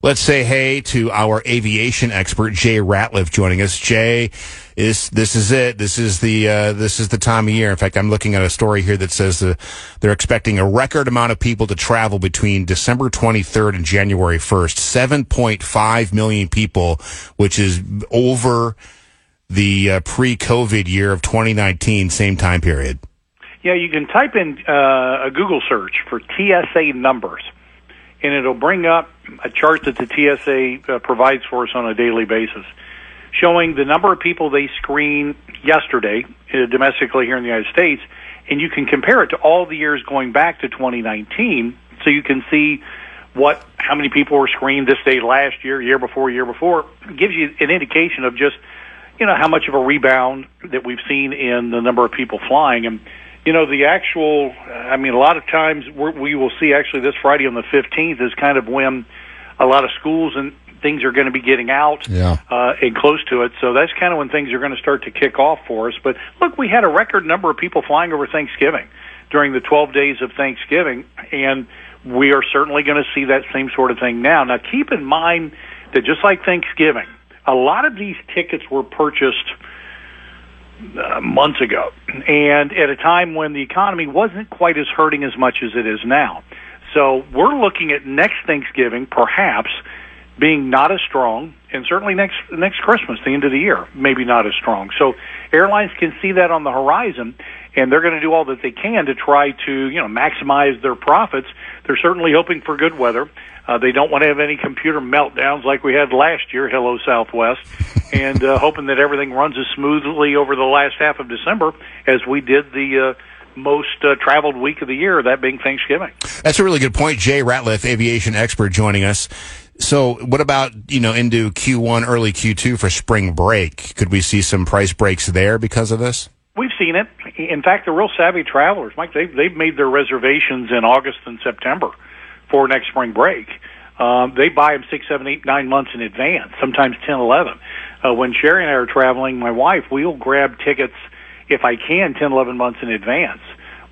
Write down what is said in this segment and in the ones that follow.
Let's say hey to our aviation expert Jay Ratliff joining us. Jay, is this is it? This is the uh, this is the time of year. In fact, I'm looking at a story here that says uh, they're expecting a record amount of people to travel between December 23rd and January 1st. 7.5 million people, which is over the uh, pre-COVID year of 2019, same time period. Yeah, you can type in uh, a Google search for TSA numbers, and it'll bring up a chart that the TSA uh, provides for us on a daily basis, showing the number of people they screen yesterday uh, domestically here in the United States, and you can compare it to all the years going back to 2019, so you can see what how many people were screened this day last year, year before, year before. It gives you an indication of just you know how much of a rebound that we've seen in the number of people flying and you know the actual i mean a lot of times we're, we will see actually this friday on the 15th is kind of when a lot of schools and things are going to be getting out Yeah. uh, and close to it. So that's kind of when things are going to start to kick off for us. But look we had a record number of people flying over thanksgiving during the 12 days of thanksgiving and we are certainly going to see that same sort of thing now. Now keep in mind that just like thanksgiving a lot of these tickets were purchased uh, months ago, and at a time when the economy wasn't quite as hurting as much as it is now. So we're looking at next Thanksgiving, perhaps being not as strong, and certainly next next Christmas, the end of the year, maybe not as strong. So airlines can see that on the horizon, and they're going to do all that they can to try to you know maximize their profits. They're certainly hoping for good weather. Uh, they don't want to have any computer meltdowns like we had last year. Hello, Southwest, and uh, hoping that everything runs as smoothly over the last half of December as we did the uh, most uh, traveled week of the year, that being Thanksgiving. That's a really good point. Jay Ratliff, aviation expert, joining us. So, what about you know into Q1, early Q2 for spring break? Could we see some price breaks there because of this? We've seen it. In fact, the real savvy travelers, Mike, they've they've made their reservations in August and September for next spring break. Um, they buy them six, seven, eight, nine months in advance, sometimes ten, eleven. Uh, when Sherry and I are traveling, my wife, we'll grab tickets if I can ten, eleven months in advance.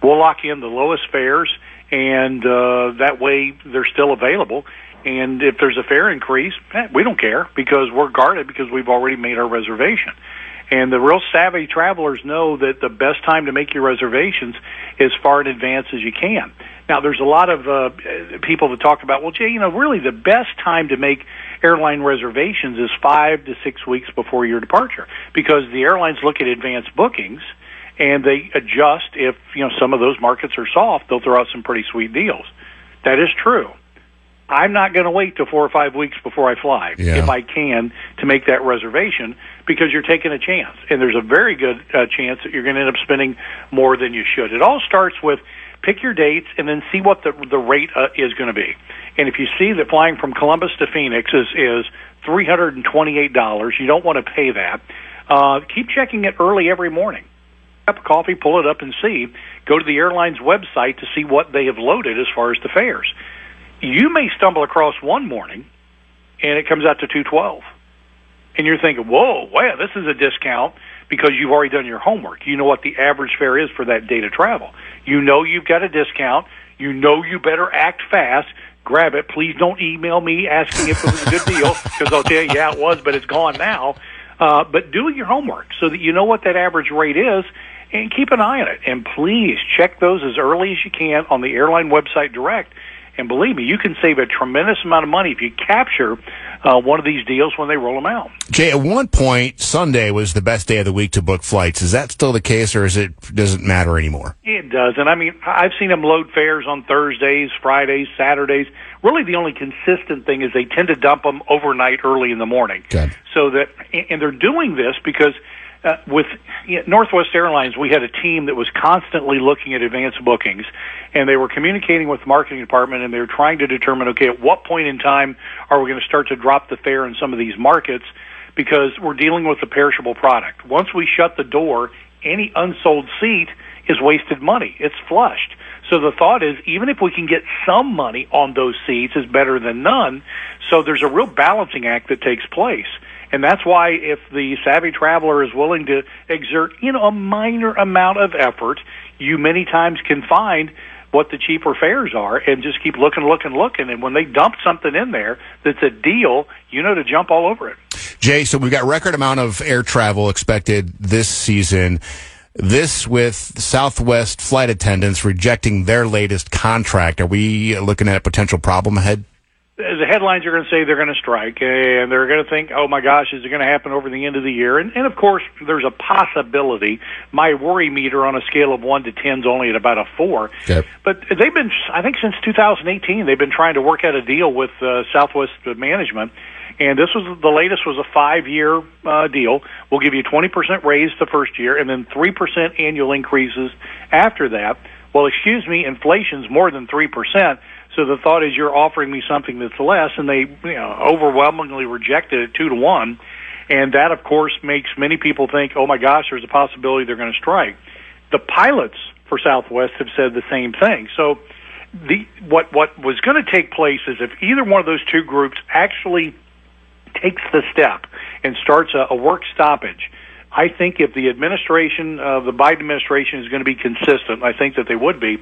We'll lock in the lowest fares, and uh, that way they're still available. And if there's a fare increase, eh, we don't care because we're guarded because we've already made our reservation. And the real savvy travelers know that the best time to make your reservations is far in advance as you can. Now, there's a lot of uh, people that talk about, well, Jay, you know, really the best time to make airline reservations is five to six weeks before your departure because the airlines look at advanced bookings and they adjust if, you know, some of those markets are soft, they'll throw out some pretty sweet deals. That is true. I'm not going to wait till four or five weeks before I fly Yeah. if I can to make that reservation because you're taking a chance, and there's a very good uh, chance that you're going to end up spending more than you should. It all starts with pick your dates and then see what the the rate uh, is going to be. And if you see that flying from Columbus to Phoenix is is three hundred and twenty eight dollars, you don't want to pay that. Uh, keep checking it early every morning cup of coffee, pull it up and see. Go to the airline's website to see what they have loaded as far as the fares. You may stumble across one morning and it comes out to 212. And you're thinking, "Whoa, wow, this is a discount because you've already done your homework. You know what the average fare is for that day to travel. You know you've got a discount. You know you better act fast. Grab it. Please don't email me asking if it was a good deal because I'll tell you, yeah, it was, but it's gone now. Uh, but do your homework so that you know what that average rate is and keep an eye on it. And please check those as early as you can on the airline website direct. And believe me, you can save a tremendous amount of money if you capture uh, one of these deals when they roll them out. Jay, at one point, Sunday was the best day of the week to book flights. Is that still the case, or is it doesn't matter anymore? It does, and I mean, I've seen them load fares on Thursdays, Fridays, Saturdays. Really, the only consistent thing is they tend to dump them overnight, early in the morning. Good. So that, and they're doing this because uh, with you know, Northwest Airlines, we had a team that was constantly looking at advanced bookings, and they were communicating with the marketing department, and they were trying to determine, okay, at what point in time are we going to start to drop the fare in some of these markets? Because we're dealing with a perishable product. Once we shut the door, any unsold seat is wasted money. It's flushed. So the thought is, even if we can get some money on those seats, is better than none. So there's a real balancing act that takes place. And that's why if the savvy traveler is willing to exert, you know, a minor amount of effort, you many times can find what the cheaper fares are and just keep looking, looking, looking. And when they dump something in there that's a deal, you know to jump all over it. Jay, so we've got record amount of air travel expected this season. This with Southwest flight attendants rejecting their latest contract. Are we looking at a potential problem ahead? The headlines are going to say they're going to strike, and they're going to think, "Oh my gosh, is it going to happen over the end of the year?" And, and of course, there's a possibility. My worry meter on a scale of one to ten is only at about a four. But they've been, I think, since 2018, they've been trying to work out a deal with uh, Southwest management. And this was the latest was a five-year uh, deal. We'll give you 20% raise the first year, and then 3% annual increases after that. Well, excuse me, inflation's more than three percent. So the thought is you're offering me something that's less, and they you know, overwhelmingly rejected it two to one, and that of course makes many people think, oh my gosh, there's a possibility they're going to strike. The pilots for Southwest have said the same thing. So the what what was going to take place is if either one of those two groups actually takes the step and starts a, a work stoppage. I think if the administration of uh, the Biden administration is going to be consistent, I think that they would be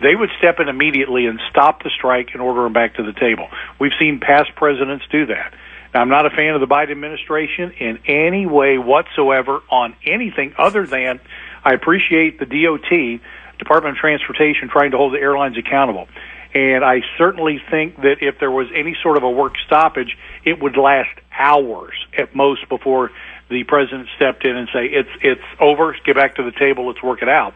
they would step in immediately and stop the strike and order them back to the table. We've seen past presidents do that. Now, I'm not a fan of the Biden administration in any way whatsoever on anything other than I appreciate the DOT, Department of Transportation, trying to hold the airlines accountable. And I certainly think that if there was any sort of a work stoppage, it would last hours at most before the president stepped in and say, "It's it's over. Get back to the table. Let's work it out."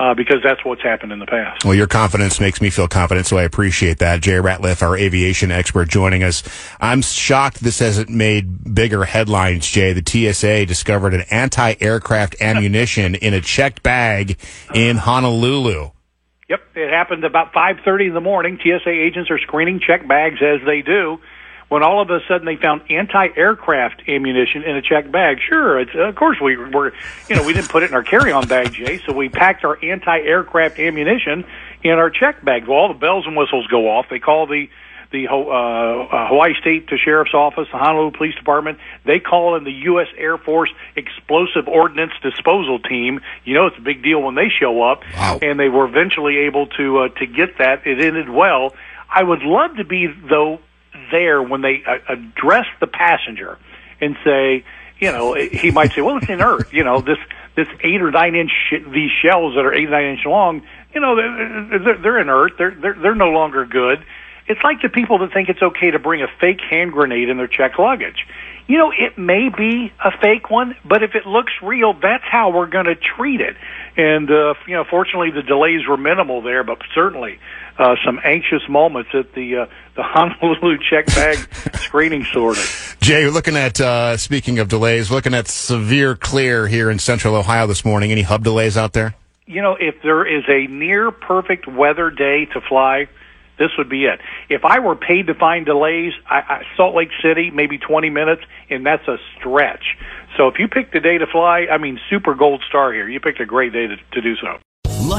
uh, because that's what's happened in the past. Well, your confidence makes me feel confident, so I appreciate that. Jay Ratliff, our aviation expert, joining us. I'm shocked this hasn't made bigger headlines, Jay. The TSA discovered an anti-aircraft ammunition in a checked bag in Honolulu. Yep, it happened about 5:30 in the morning. TSA agents are screening check bags as they do when all of a sudden they found anti-aircraft ammunition in a checked bag. Sure, it's, of course we were, you know, we didn't put it in our carry-on bag, Jay, so we packed our anti-aircraft ammunition in our checked bag. Well, all the bells and whistles go off. They call the the uh, uh, Hawaii State the Sheriff's Office, the Honolulu Police Department. They call in the U.S. Air Force Explosive Ordnance Disposal Team. You know, it's a big deal when they show up, wow. and they were eventually able to uh, to get that. It ended well. I would love to be though there when they uh, address the passenger and say, you know, he might say, well, it's inert. You know, this this eight or nine inch these shells that are eight or nine inch long, you know, they're, they're, inert. They're they're they're no longer good. It's like the people that think it's okay to bring a fake hand grenade in their checked luggage. You know, it may be a fake one, but if it looks real, that's how we're going to treat it. And uh, you know, fortunately, the delays were minimal there, but certainly uh, some anxious moments at the uh, the Honolulu check bag screening sorting. Jay, looking at uh, speaking of delays, looking at severe clear here in Central Ohio this morning. Any hub delays out there? You know, if there is a near perfect weather day to fly, this would be it. If I were paid to find delays, I, I, Salt Lake City, maybe 20 minutes, and that's a stretch. So if you picked a day to fly, I mean, super gold star here. You picked a great day to, to do so.